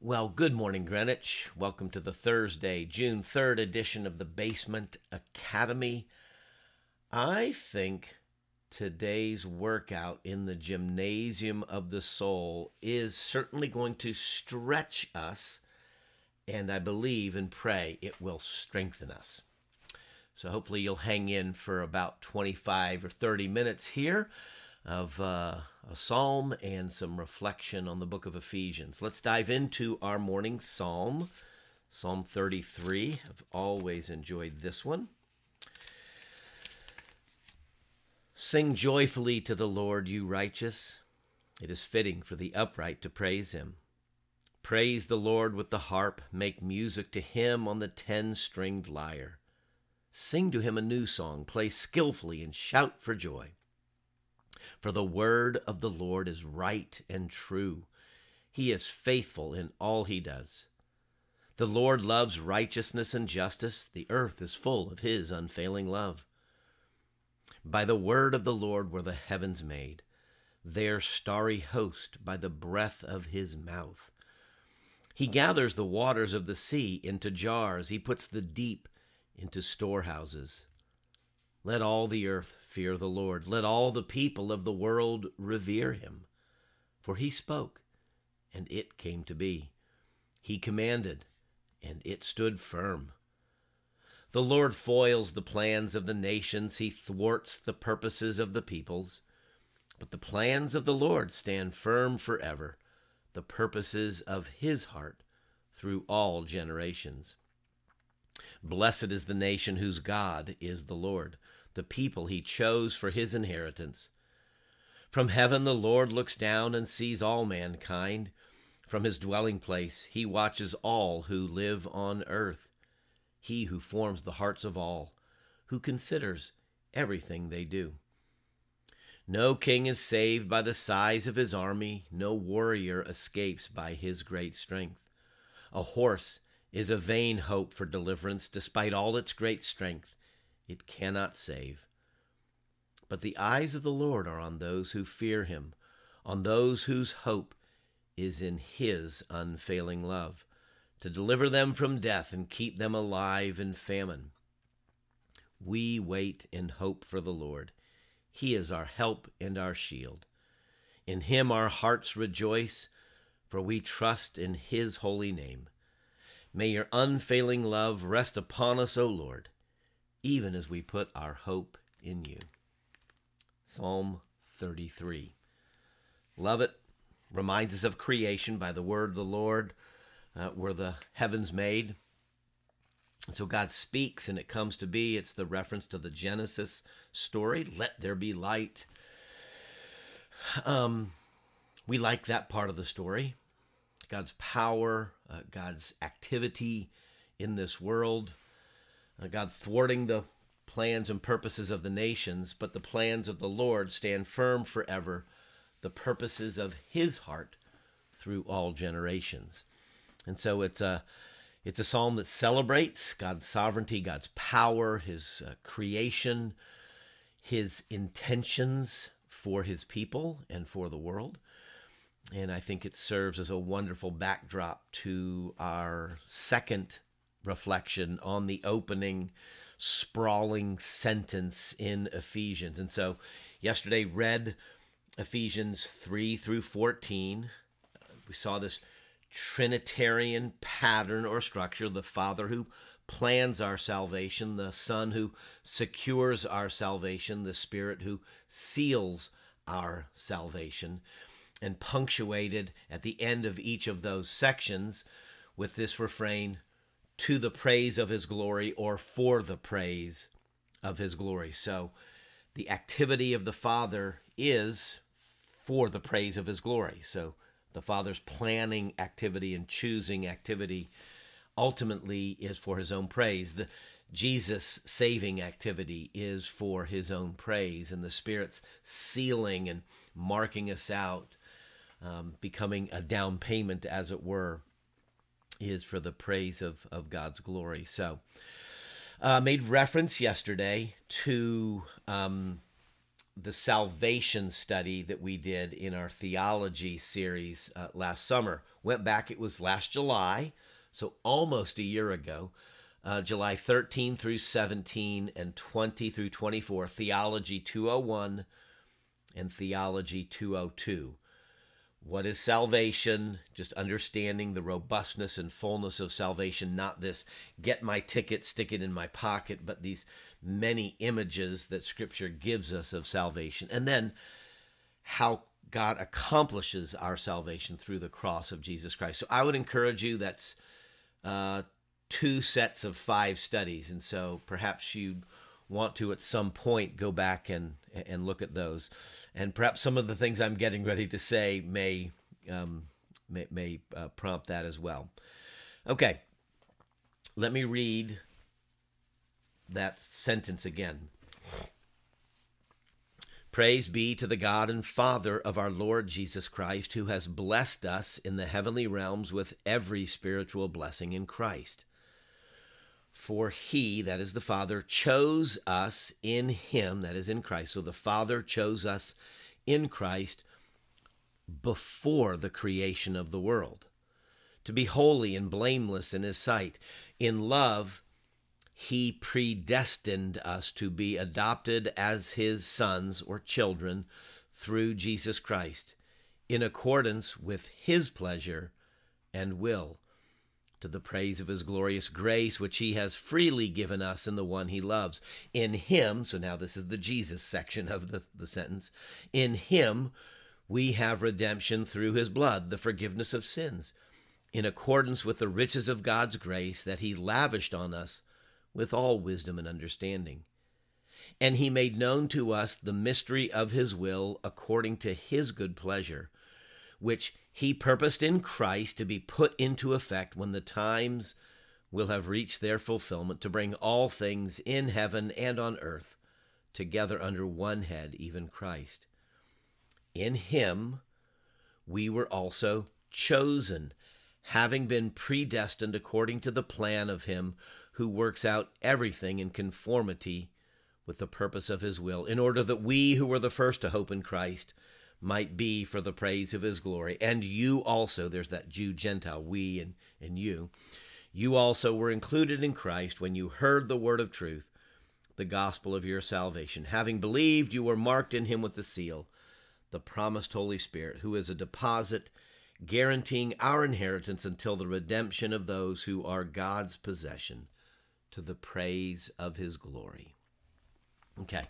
Well, good morning, Greenwich. Welcome to the Thursday, June 3rd edition of the Basement Academy. I think today's workout in the gymnasium of the soul is certainly going to stretch us, and I believe and pray it will strengthen us. So hopefully you'll hang in for about 25 or 30 minutes here of uh, a psalm and some reflection on the book of Ephesians. Let's dive into our morning psalm, Psalm 33. I've always enjoyed this one. Sing joyfully to the Lord, you righteous. It is fitting for the upright to praise him. Praise the Lord with the harp, make music to him on the ten stringed lyre. Sing to him a new song, play skillfully, and shout for joy. For the word of the Lord is right and true. He is faithful in all he does. The Lord loves righteousness and justice. The earth is full of his unfailing love. By the word of the Lord were the heavens made, their starry host by the breath of his mouth. He gathers the waters of the sea into jars, he puts the deep into storehouses. Let all the earth fear the Lord. Let all the people of the world revere him. For he spoke, and it came to be. He commanded, and it stood firm. The Lord foils the plans of the nations, he thwarts the purposes of the peoples. But the plans of the Lord stand firm forever, the purposes of his heart through all generations. Blessed is the nation whose God is the Lord the people he chose for his inheritance. From heaven the Lord looks down and sees all mankind. From his dwelling place he watches all who live on earth. He who forms the hearts of all, who considers everything they do. No king is saved by the size of his army, no warrior escapes by his great strength. A horse is a vain hope for deliverance despite all its great strength it cannot save. But the eyes of the Lord are on those who fear him, on those whose hope is in his unfailing love, to deliver them from death and keep them alive in famine. We wait in hope for the Lord. He is our help and our shield. In him our hearts rejoice, for we trust in his holy name. May your unfailing love rest upon us, O Lord even as we put our hope in you. Psalm 33. Love it. Reminds us of creation by the word of the Lord, uh, were the heavens made. And so God speaks and it comes to be. It's the reference to the Genesis story. Let there be light. Um, we like that part of the story. God's power, uh, God's activity in this world. Uh, God thwarting the plans and purposes of the nations, but the plans of the Lord stand firm forever, the purposes of his heart through all generations. And so it's a it's a psalm that celebrates God's sovereignty, God's power, his uh, creation, his intentions for his people and for the world. And I think it serves as a wonderful backdrop to our second reflection on the opening sprawling sentence in Ephesians. And so yesterday read Ephesians 3 through 14. We saw this Trinitarian pattern or structure the Father who plans our salvation, the Son who secures our salvation, the Spirit who seals our salvation, and punctuated at the end of each of those sections with this refrain to the praise of his glory or for the praise of his glory. So the activity of the Father is for the praise of his glory. So the Father's planning activity and choosing activity ultimately is for his own praise. The Jesus saving activity is for his own praise, and the Spirit's sealing and marking us out, um, becoming a down payment, as it were, is for the praise of, of God's glory. So, uh, made reference yesterday to um, the salvation study that we did in our theology series uh, last summer. went back, it was last July, so almost a year ago, uh, July 13 through 17 and 20 through 24, Theology 201 and Theology 202. What is salvation? Just understanding the robustness and fullness of salvation, not this get my ticket, stick it in my pocket, but these many images that Scripture gives us of salvation. And then how God accomplishes our salvation through the cross of Jesus Christ. So I would encourage you, that's uh, two sets of five studies. And so perhaps you'd want to at some point go back and, and look at those. And perhaps some of the things I'm getting ready to say may, um, may, may uh, prompt that as well. Okay, let me read that sentence again. Praise be to the God and Father of our Lord Jesus Christ, who has blessed us in the heavenly realms with every spiritual blessing in Christ. For he, that is the Father, chose us in him, that is in Christ. So the Father chose us in Christ before the creation of the world, to be holy and blameless in his sight. In love, he predestined us to be adopted as his sons or children through Jesus Christ, in accordance with his pleasure and will, to the praise of his glorious grace, which he has freely given us in the one he loves. In him, so now this is the Jesus section of the, the sentence, in him we have redemption through his blood, the forgiveness of sins, in accordance with the riches of God's grace that he lavished on us with all wisdom and understanding. And he made known to us the mystery of his will according to his good pleasure, which he purposed in Christ to be put into effect when the times will have reached their fulfillment, to bring all things in heaven and on earth together under one head, even Christ. In him we were also chosen, having been predestined according to the plan of him who works out everything in conformity with the purpose of his will, in order that we who were the first to hope in Christ might be for the praise of his glory. And you also, there's that Jew Gentile, we and, and you, you also were included in Christ when you heard the word of truth, the gospel of your salvation. Having believed, you were marked in him with the seal, the promised Holy Spirit, who is a deposit guaranteeing our inheritance until the redemption of those who are God's possession to the praise of his glory. Okay.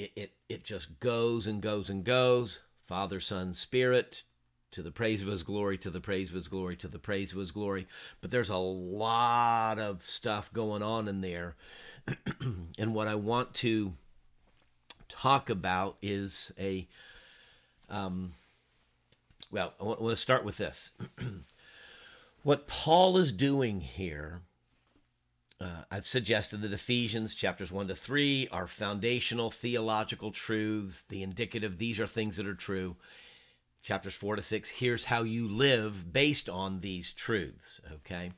It, it, it just goes and goes and goes. Father, Son, Spirit, to the praise of his glory, to the praise of his glory, to the praise of his glory. But there's a lot of stuff going on in there. and what I want to talk about is a, um, well, I want, I want to start with this. what Paul is doing here uh, I've suggested that Ephesians chapters 1 to 3 are foundational theological truths, the indicative, these are things that are true. Chapters 4 to 6, here's how you live based on these truths, okay?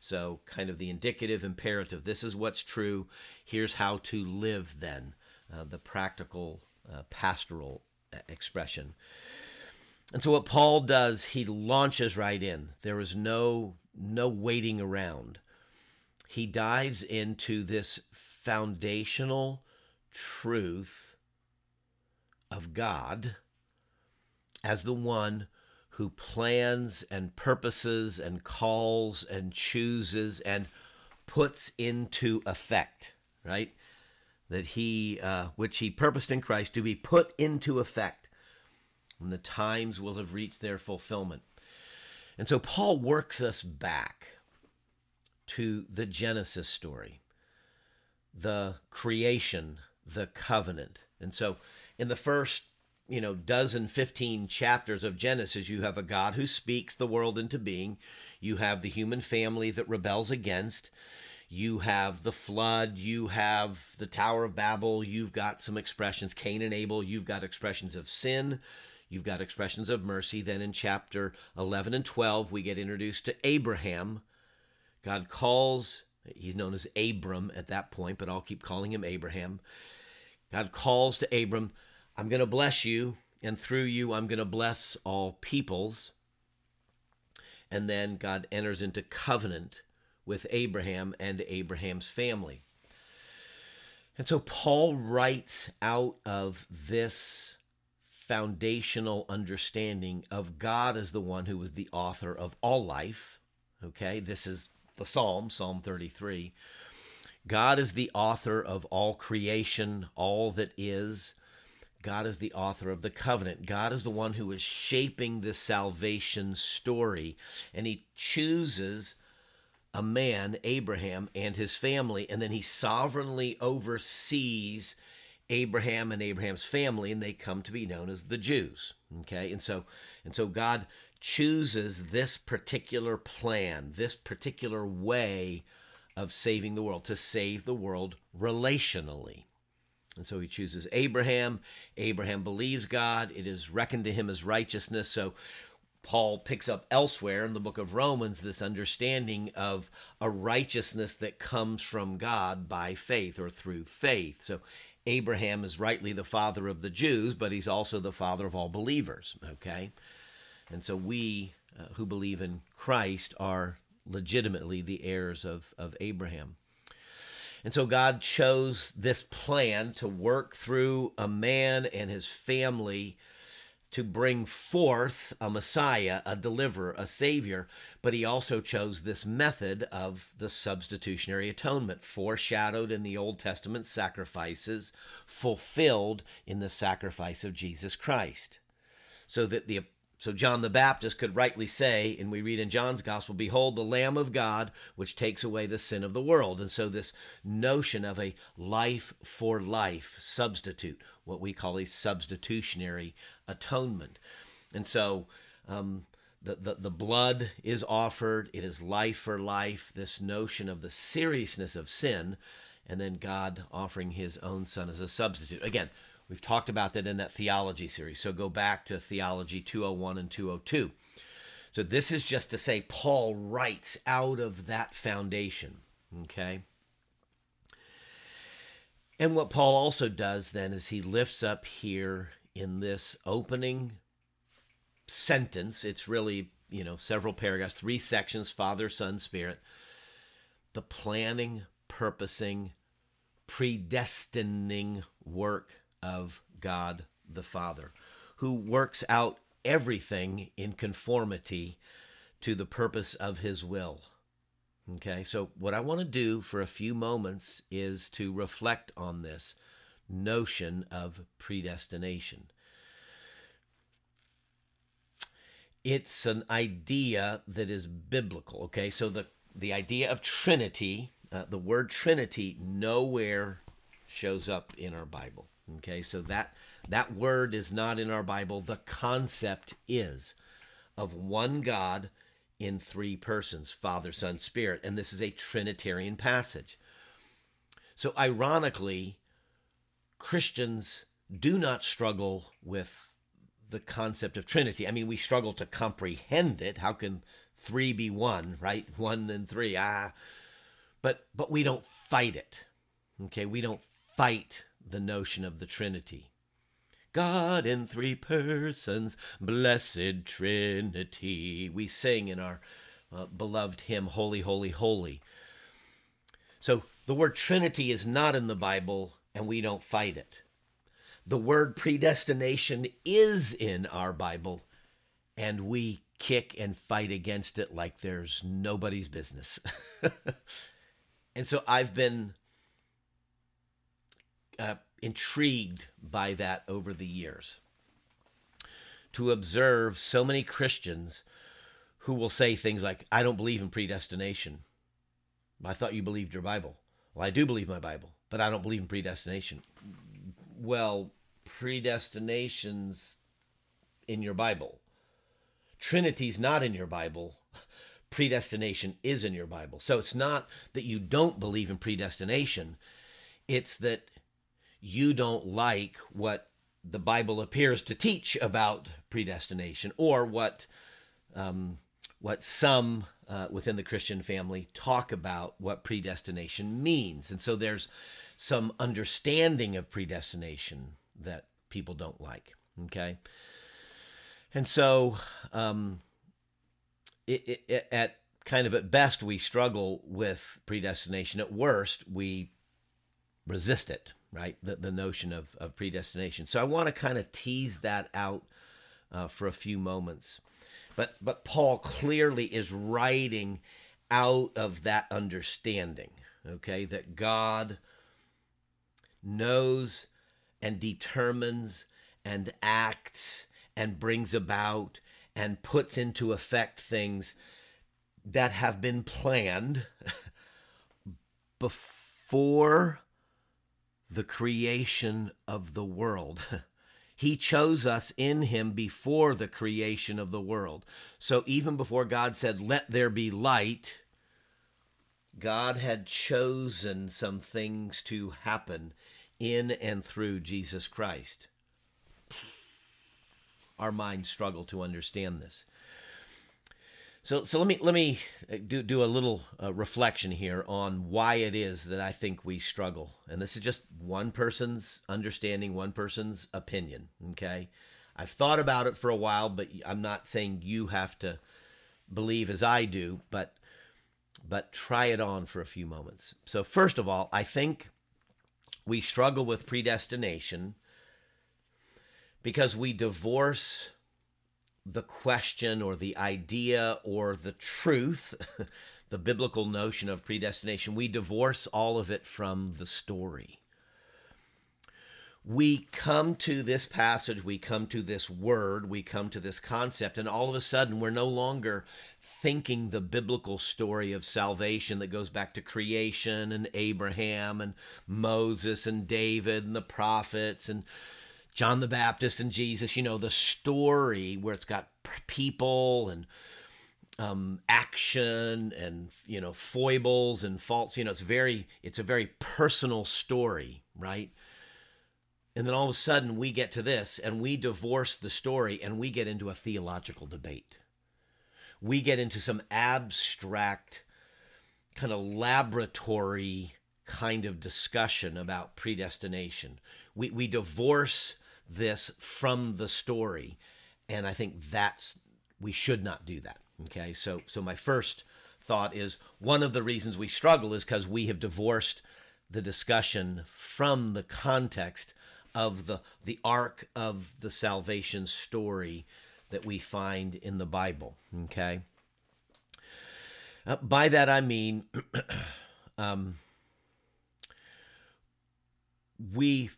So, kind of the indicative, imperative, this is what's true, here's how to live then, uh, the practical, uh, pastoral uh, expression. And so, what Paul does, he launches right in. There is no no waiting around he dives into this foundational truth of God as the one who plans and purposes and calls and chooses and puts into effect, right? That he, uh, which he purposed in Christ to be put into effect when the times will have reached their fulfillment. And so Paul works us back to the Genesis story, the creation, the covenant. And so in the first, you know, dozen, 15 chapters of Genesis, you have a God who speaks the world into being. You have the human family that rebels against. You have the flood. You have the Tower of Babel. You've got some expressions, Cain and Abel. You've got expressions of sin. You've got expressions of mercy. Then in chapter 11 and 12, we get introduced to Abraham, God calls, he's known as Abram at that point, but I'll keep calling him Abraham. God calls to Abram, I'm going to bless you, and through you, I'm going to bless all peoples. and then God enters into covenant with Abraham and Abraham's family. And so Paul writes out of this foundational understanding of God as the one who was the author of all life. Okay, this is the Psalm, Psalm 33. God is the author of all creation, all that is. God is the author of the covenant. God is the one who is shaping the salvation story, and He chooses a man, Abraham, and his family, and then He sovereignly oversees Abraham and Abraham's family, and they come to be known as the Jews. Okay, and so and so God chooses this particular plan, this particular way of saving the world, to save the world relationally. And so he chooses Abraham. Abraham believes God. It is reckoned to him as righteousness. So Paul picks up elsewhere in the book of Romans this understanding of a righteousness that comes from God by faith or through faith. So Abraham is rightly the father of the Jews, but he's also the father of all believers. Okay? And so we uh, who believe in Christ are legitimately the heirs of, of Abraham. And so God chose this plan to work through a man and his family to bring forth a Messiah, a deliverer, a Savior, but he also chose this method of the substitutionary atonement, foreshadowed in the Old Testament sacrifices, fulfilled in the sacrifice of Jesus Christ. So that the so John the Baptist could rightly say, and we read in John's gospel, Behold, the Lamb of God, which takes away the sin of the world. And so this notion of a life for life substitute, what we call a substitutionary atonement. And so um, the, the, the blood is offered, it is life for life, this notion of the seriousness of sin, and then God offering his own son as a substitute. Again, We've talked about that in that theology series. So go back to theology 201 and 202. So this is just to say Paul writes out of that foundation. Okay. And what Paul also does then is he lifts up here in this opening sentence, it's really, you know, several paragraphs, three sections Father, Son, Spirit, the planning, purposing, predestining work of God the Father, who works out everything in conformity to the purpose of his will. Okay, so what I want to do for a few moments is to reflect on this notion of predestination. It's an idea that is biblical. Okay, so the, the idea of Trinity, uh, the word Trinity, nowhere shows up in our Bible. Okay, so that that word is not in our Bible. The concept is of one God in three persons, Father, Son, Spirit, and this is a trinitarian passage. So ironically, Christians do not struggle with the concept of Trinity. I mean, we struggle to comprehend it. How can three be one, right? One and three. Ah. But but we don't fight it. Okay, we don't fight the notion of the Trinity. God in three persons, blessed Trinity. We sing in our uh, beloved hymn, Holy, Holy, Holy. So the word Trinity is not in the Bible, and we don't fight it. The word predestination is in our Bible, and we kick and fight against it like there's nobody's business. and so I've been uh, intrigued by that over the years. To observe so many Christians who will say things like, I don't believe in predestination. I thought you believed your Bible. Well, I do believe my Bible, but I don't believe in predestination. Well, predestination's in your Bible. Trinity's not in your Bible. Predestination is in your Bible. So it's not that you don't believe in predestination, it's that you don't like what the Bible appears to teach about predestination or what um, what some uh, within the Christian family talk about what predestination means. And so there's some understanding of predestination that people don't like. Okay. And so um, it, it, at kind of at best, we struggle with predestination. At worst, we resist it, right? The, the notion of, of predestination. So I want to kind of tease that out uh, for a few moments. But, but Paul clearly is writing out of that understanding, okay, that God knows and determines and acts and brings about and puts into effect things that have been planned before the creation of the world. He chose us in him before the creation of the world. So even before God said, Let there be light, God had chosen some things to happen in and through Jesus Christ. Our minds struggle to understand this. So, so let me let me uh, do do a little uh, reflection here on why it is that I think we struggle, and this is just one person's understanding, one person's opinion. Okay, I've thought about it for a while, but I'm not saying you have to believe as I do, but but try it on for a few moments. So, first of all, I think we struggle with predestination because we divorce the question or the idea or the truth, the biblical notion of predestination, we divorce all of it from the story. We come to this passage, we come to this word, we come to this concept, and all of a sudden we're no longer thinking the biblical story of salvation that goes back to creation and Abraham and Moses and David and the prophets and John the Baptist and Jesus, you know, the story where it's got people and um, action and you know foibles and faults. You know, it's very it's a very personal story, right? And then all of a sudden we get to this and we divorce the story and we get into a theological debate. We get into some abstract kind of laboratory kind of discussion about predestination. We, we divorce this from the story. And I think that's, we should not do that. Okay. So, so my first thought is one of the reasons we struggle is because we have divorced the discussion from the context of the, the arc of the salvation story that we find in the Bible. Okay. Uh, by that I mean, um, we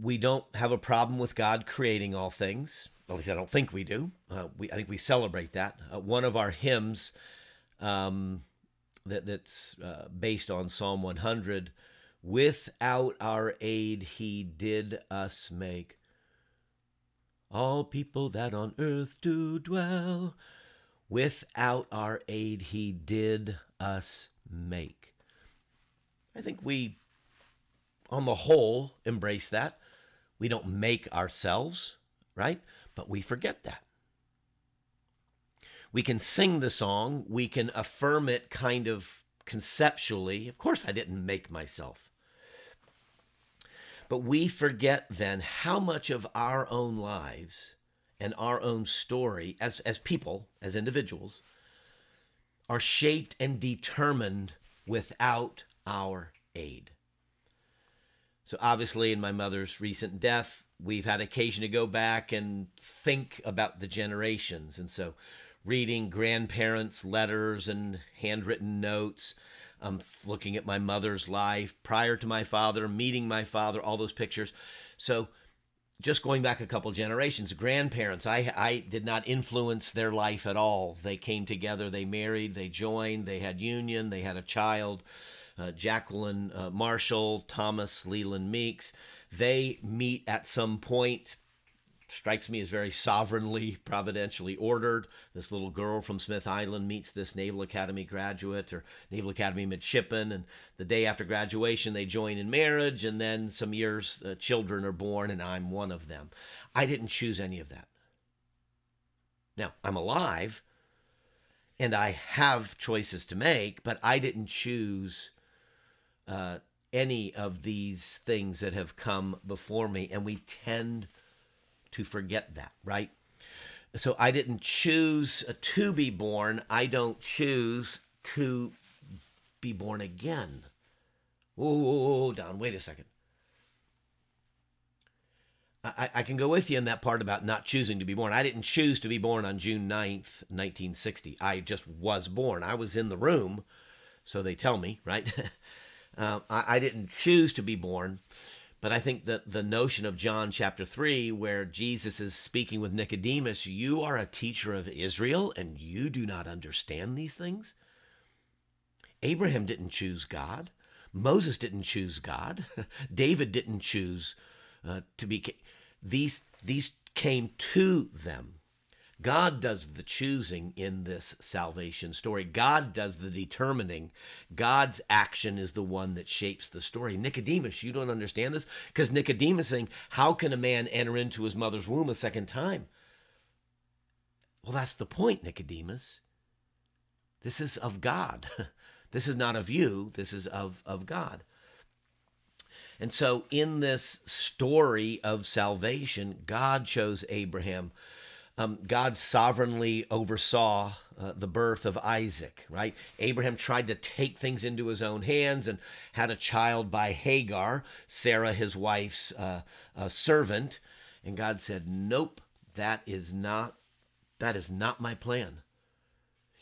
we don't have a problem with God creating all things. At least I don't think we do. Uh, we, I think we celebrate that. Uh, one of our hymns um, that, that's uh, based on Psalm 100 Without our aid, he did us make. All people that on earth do dwell, without our aid, he did us make. I think we on the whole, embrace that. We don't make ourselves, right? But we forget that. We can sing the song, we can affirm it kind of conceptually. Of course, I didn't make myself. But we forget then how much of our own lives and our own story as, as people, as individuals, are shaped and determined without our aid. So, obviously, in my mother's recent death, we've had occasion to go back and think about the generations. And so, reading grandparents' letters and handwritten notes, um, looking at my mother's life prior to my father, meeting my father, all those pictures. So, just going back a couple generations, grandparents, I, I did not influence their life at all. They came together, they married, they joined, they had union, they had a child uh, Jacqueline uh, Marshall, Thomas Leland Meeks. They meet at some point. Strikes me as very sovereignly, providentially ordered. This little girl from Smith Island meets this Naval Academy graduate or Naval Academy midshipman, and the day after graduation, they join in marriage, and then some years, uh, children are born, and I'm one of them. I didn't choose any of that. Now, I'm alive, and I have choices to make, but I didn't choose uh, any of these things that have come before me, and we tend to forget that, right? so I didn't choose to be born. I don't choose to be born again. Whoa, whoa, down. Wait a second. I, I can go with you in that part about not choosing to be born. I didn't choose to be born on June 9th, 1960. I just was born. I was in the room, so they tell me, right? uh, I, I didn't choose to be born. But I think that the notion of John chapter 3, where Jesus is speaking with Nicodemus, you are a teacher of Israel and you do not understand these things. Abraham didn't choose God. Moses didn't choose God. David didn't choose uh, to be. These, these came to them. God does the choosing in this salvation story. God does the determining. God's action is the one that shapes the story. Nicodemus, you don't understand this? Because Nicodemus saying, How can a man enter into his mother's womb a second time? Well, that's the point, Nicodemus. This is of God. This is not of you, this is of, of God. And so, in this story of salvation, God chose Abraham um, God sovereignly oversaw uh, the birth of Isaac, right? Abraham tried to take things into his own hands and had a child by Hagar, Sarah, his wife's uh, uh, servant. And God said, Nope, that is not that is not my plan.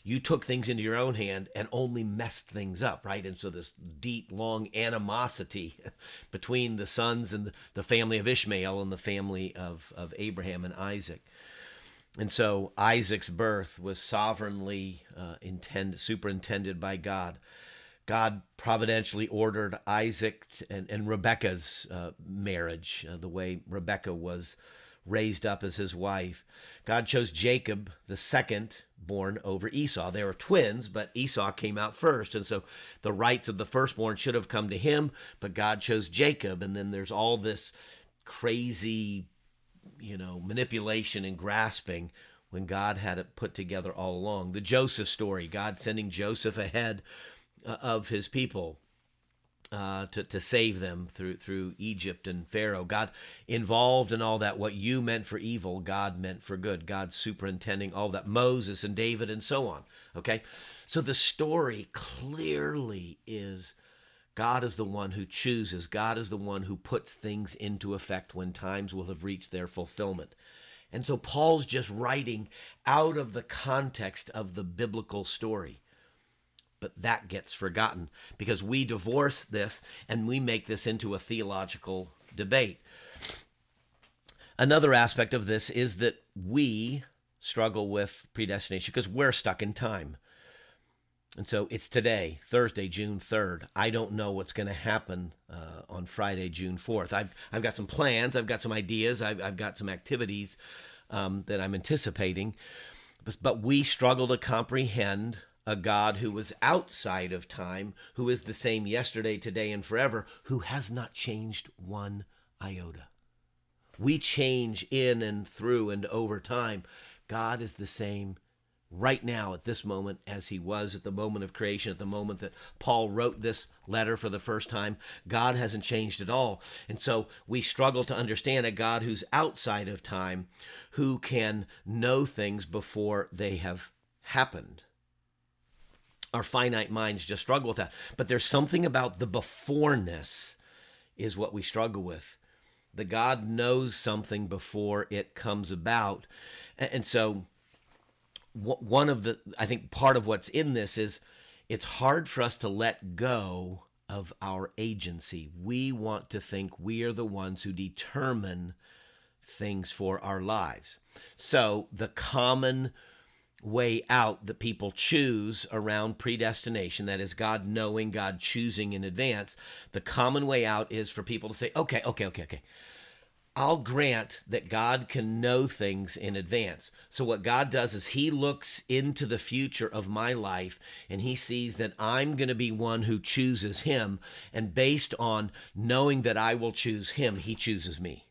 You took things into your own hand and only messed things up, right? And so this deep, long animosity between the sons and the family of Ishmael and the family of, of Abraham and Isaac. And so Isaac's birth was sovereignly uh, intend, superintended by God. God providentially ordered Isaac and, and Rebekah's uh, marriage, uh, the way Rebecca was raised up as his wife. God chose Jacob, the second born, over Esau. They were twins, but Esau came out first. And so the rights of the firstborn should have come to him, but God chose Jacob. And then there's all this crazy you know, manipulation and grasping when God had it put together all along. The Joseph story, God sending Joseph ahead uh, of his people uh, to, to save them through through Egypt and Pharaoh. God involved in all that. What you meant for evil, God meant for good. God superintending all that. Moses and David and so on. Okay, so the story clearly is God is the one who chooses. God is the one who puts things into effect when times will have reached their fulfillment. And so Paul's just writing out of the context of the biblical story. But that gets forgotten because we divorce this and we make this into a theological debate. Another aspect of this is that we struggle with predestination because we're stuck in time. And so it's today, Thursday, June 3rd. I don't know what's going to happen uh, on Friday, June 4th. I've, I've got some plans, I've got some ideas, I've, I've got some activities um, that I'm anticipating. But, but we struggle to comprehend a God who was outside of time, who is the same yesterday, today, and forever, who has not changed one iota. We change in and through and over time. God is the same right now at this moment as he was at the moment of creation, at the moment that Paul wrote this letter for the first time. God hasn't changed at all. And so we struggle to understand a God who's outside of time, who can know things before they have happened. Our finite minds just struggle with that. But there's something about the beforeness is what we struggle with. The God knows something before it comes about. And so one of the I think part of what's in this is it's hard for us to let go of our agency. We want to think we are the ones who determine things for our lives. So the common way out that people choose around predestination, that is God knowing, God choosing in advance, the common way out is for people to say, okay, okay, okay, okay. I'll grant that God can know things in advance. So, what God does is He looks into the future of my life and He sees that I'm going to be one who chooses Him. And based on knowing that I will choose Him, He chooses me.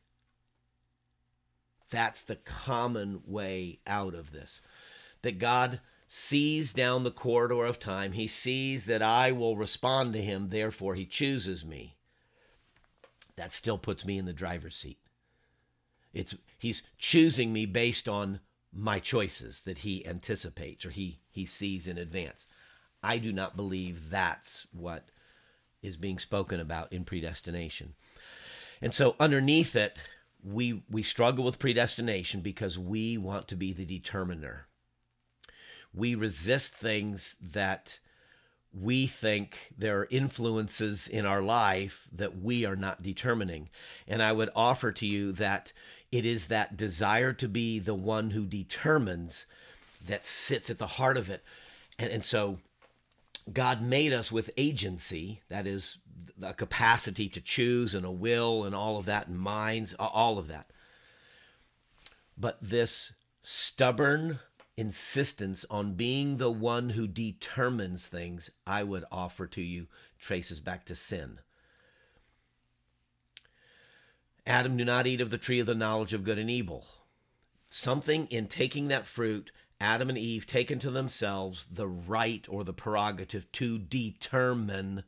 That's the common way out of this. That God sees down the corridor of time, He sees that I will respond to Him, therefore, He chooses me. That still puts me in the driver's seat. It's he's choosing me based on my choices that he anticipates or he he sees in advance. I do not believe that's what is being spoken about in predestination. And so underneath it, we we struggle with predestination because we want to be the determiner. We resist things that we think there are influences in our life that we are not determining. And I would offer to you that it is that desire to be the one who determines that sits at the heart of it. And, and so God made us with agency, that is, a capacity to choose and a will and all of that, and minds, all of that. But this stubborn insistence on being the one who determines things, I would offer to you, traces back to sin. Adam, do not eat of the tree of the knowledge of good and evil. Something in taking that fruit, Adam and Eve taken to themselves the right or the prerogative to determine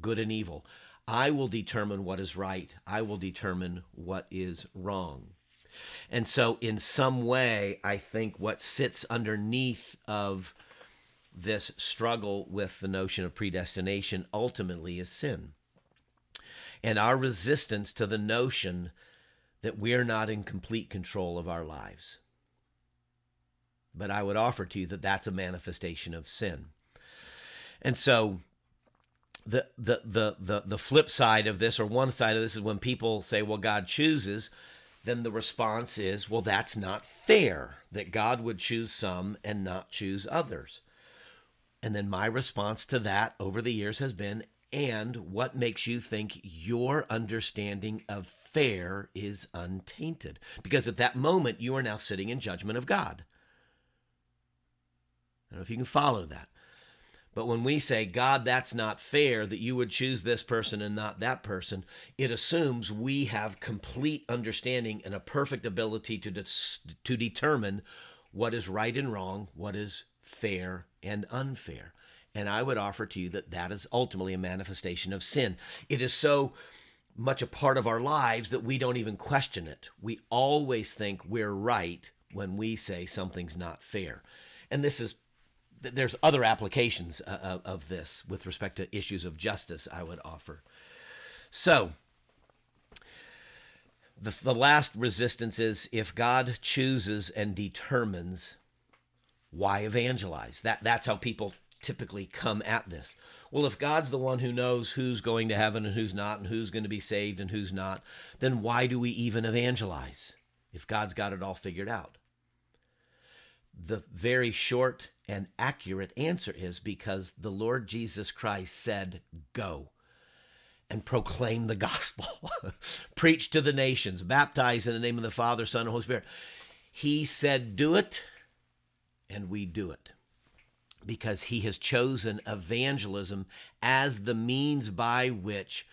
good and evil. I will determine what is right. I will determine what is wrong. And so, in some way, I think what sits underneath of this struggle with the notion of predestination ultimately is sin. And our resistance to the notion that we're not in complete control of our lives. But I would offer to you that that's a manifestation of sin. And so, the, the the the the flip side of this or one side of this is when people say well god chooses then the response is, well, that's not fair that God would choose some and not choose others. And then my response to that over the years has been, and what makes you think your understanding of fair is untainted? Because at that moment, you are now sitting in judgment of God. I don't know if you can follow that. But when we say, God, that's not fair that you would choose this person and not that person, it assumes we have complete understanding and a perfect ability to, de- to determine what is right and wrong, what is fair and unfair. And I would offer to you that that is ultimately a manifestation of sin. It is so much a part of our lives that we don't even question it. We always think we're right when we say something's not fair. And this is there's other applications uh, of, of this with respect to issues of justice I would offer. So, the, the last resistance is if God chooses and determines why evangelize. That that's how people typically come at this. Well, if God's the one who knows who's going to heaven and who's not and who's going to be saved and who's not, then why do we even evangelize if God's got it all figured out? The very short and accurate answer is because the Lord Jesus Christ said, Go and proclaim the gospel, preach to the nations, baptize in the name of the Father, Son, and Holy Spirit. He said, Do it, and we do it because he has chosen evangelism as the means by which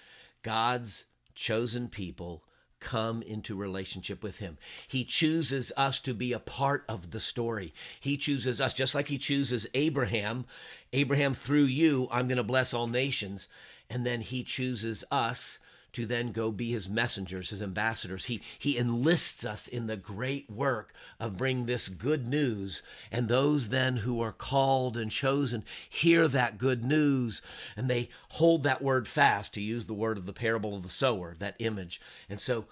God's chosen people come into relationship with him. He chooses us to be a part of the story. He chooses us just like he chooses Abraham. Abraham, through you, I'm going to bless all nations. And then he chooses us to then go be his messengers, his ambassadors. He, he enlists us in the great work of bringing this good news. And those then who are called and chosen hear that good news and they hold that word fast, to use the word of the parable of the sower, that image. And so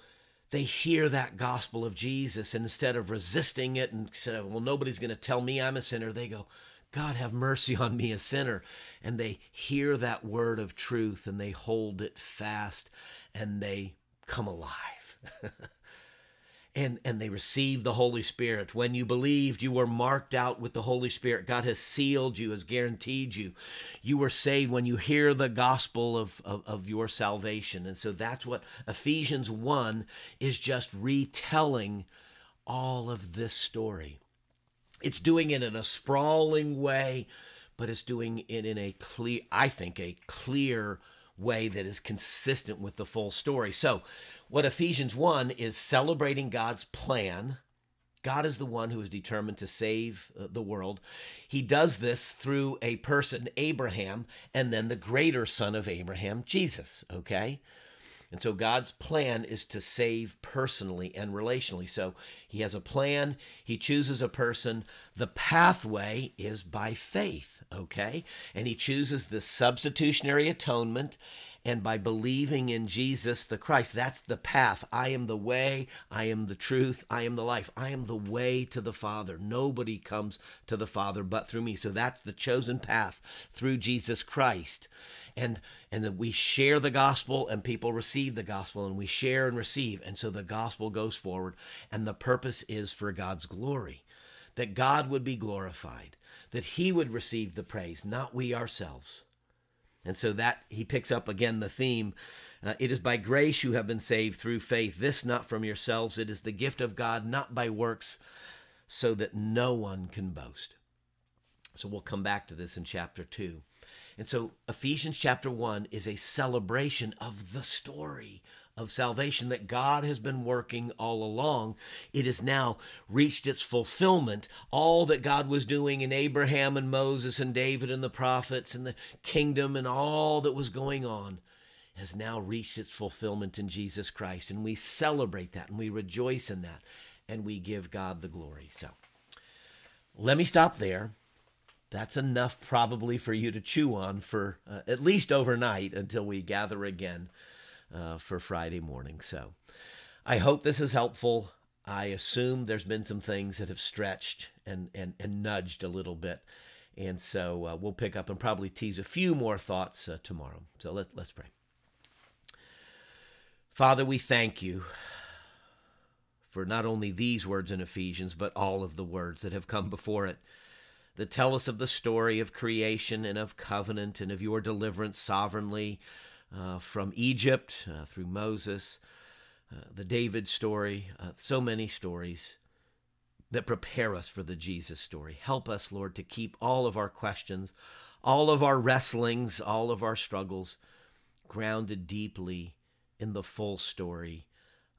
they hear that gospel of Jesus, and instead of resisting it and saying, well, nobody's going to tell me I'm a sinner, they go, God, have mercy on me, a sinner. And they hear that word of truth and they hold it fast and they come alive. and, and they receive the Holy Spirit. When you believed, you were marked out with the Holy Spirit. God has sealed you, has guaranteed you. You were saved when you hear the gospel of, of, of your salvation. And so that's what Ephesians 1 is just retelling all of this story. It's doing it in a sprawling way, but it's doing it in a clear, I think, a clear way that is consistent with the full story. So, what Ephesians 1 is celebrating God's plan. God is the one who is determined to save uh, the world. He does this through a person, Abraham, and then the greater son of Abraham, Jesus, okay? And so God's plan is to save personally and relationally. So he has a plan, he chooses a person. The pathway is by faith, okay? And he chooses the substitutionary atonement and by believing in Jesus the Christ. That's the path. I am the way, I am the truth, I am the life. I am the way to the Father. Nobody comes to the Father but through me. So that's the chosen path through Jesus Christ. And and that we share the gospel and people receive the gospel and we share and receive and so the gospel goes forward and the purpose is for God's glory. That God would be glorified, that he would receive the praise, not we ourselves. And so that he picks up again the theme. Uh, it is by grace you have been saved through faith. This not from yourselves. It is the gift of God, not by works, so that no one can boast. So we'll come back to this in chapter 2. And so Ephesians chapter 1 is a celebration of the story of salvation that God has been working all along. It has now reached its fulfillment. All that God was doing in Abraham and Moses and David and the prophets and the kingdom and all that was going on has now reached its fulfillment in Jesus Christ. And we celebrate that and we rejoice in that and we give God the glory. So let me stop there. That's enough probably for you to chew on for uh, at least overnight until we gather again uh, for Friday morning. So I hope this is helpful. I assume there's been some things that have stretched and, and, and nudged a little bit. And so uh, we'll pick up and probably tease a few more thoughts uh, tomorrow. So let, let's pray. Father, we thank you for not only these words in Ephesians, but all of the words that have come before it that tell us of the story of creation and of covenant and of your deliverance sovereignly uh, from Egypt uh, through Moses, uh, the David story, uh, so many stories that prepare us for the Jesus story. Help us, Lord, to keep all of our questions, all of our wrestlings, all of our struggles grounded deeply in the full story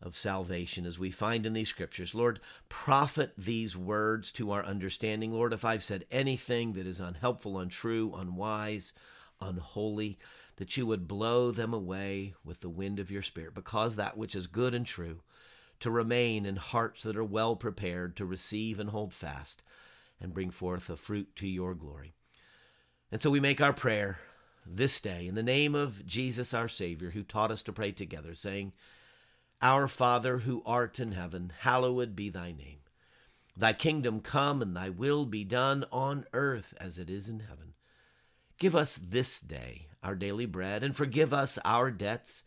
of salvation as we find in these scriptures. Lord, profit these words to our understanding. Lord, if I've said anything that is unhelpful, untrue, unwise, unholy, that you would blow them away with the wind of your spirit, because that which is good and true to remain in hearts that are well prepared to receive and hold fast and bring forth a fruit to your glory. And so we make our prayer this day in the name of Jesus our Savior, who taught us to pray together, saying, Our Father who art in heaven, hallowed be thy name. Thy kingdom come and thy will be done on earth as it is in heaven. Give us this day our daily bread, and forgive us our debts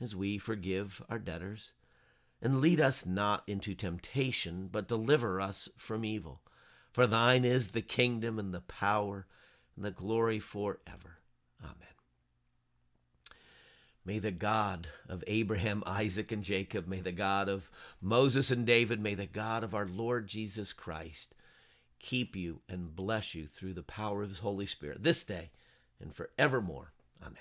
as we forgive our debtors. And lead us not into temptation, but deliver us from evil. For thine is the kingdom and the power and the glory forever. Amen. May the God of Abraham, Isaac, and Jacob, may the God of Moses and David, may the God of our Lord Jesus Christ keep you and bless you through the power of his Holy Spirit this day and forevermore. Amen.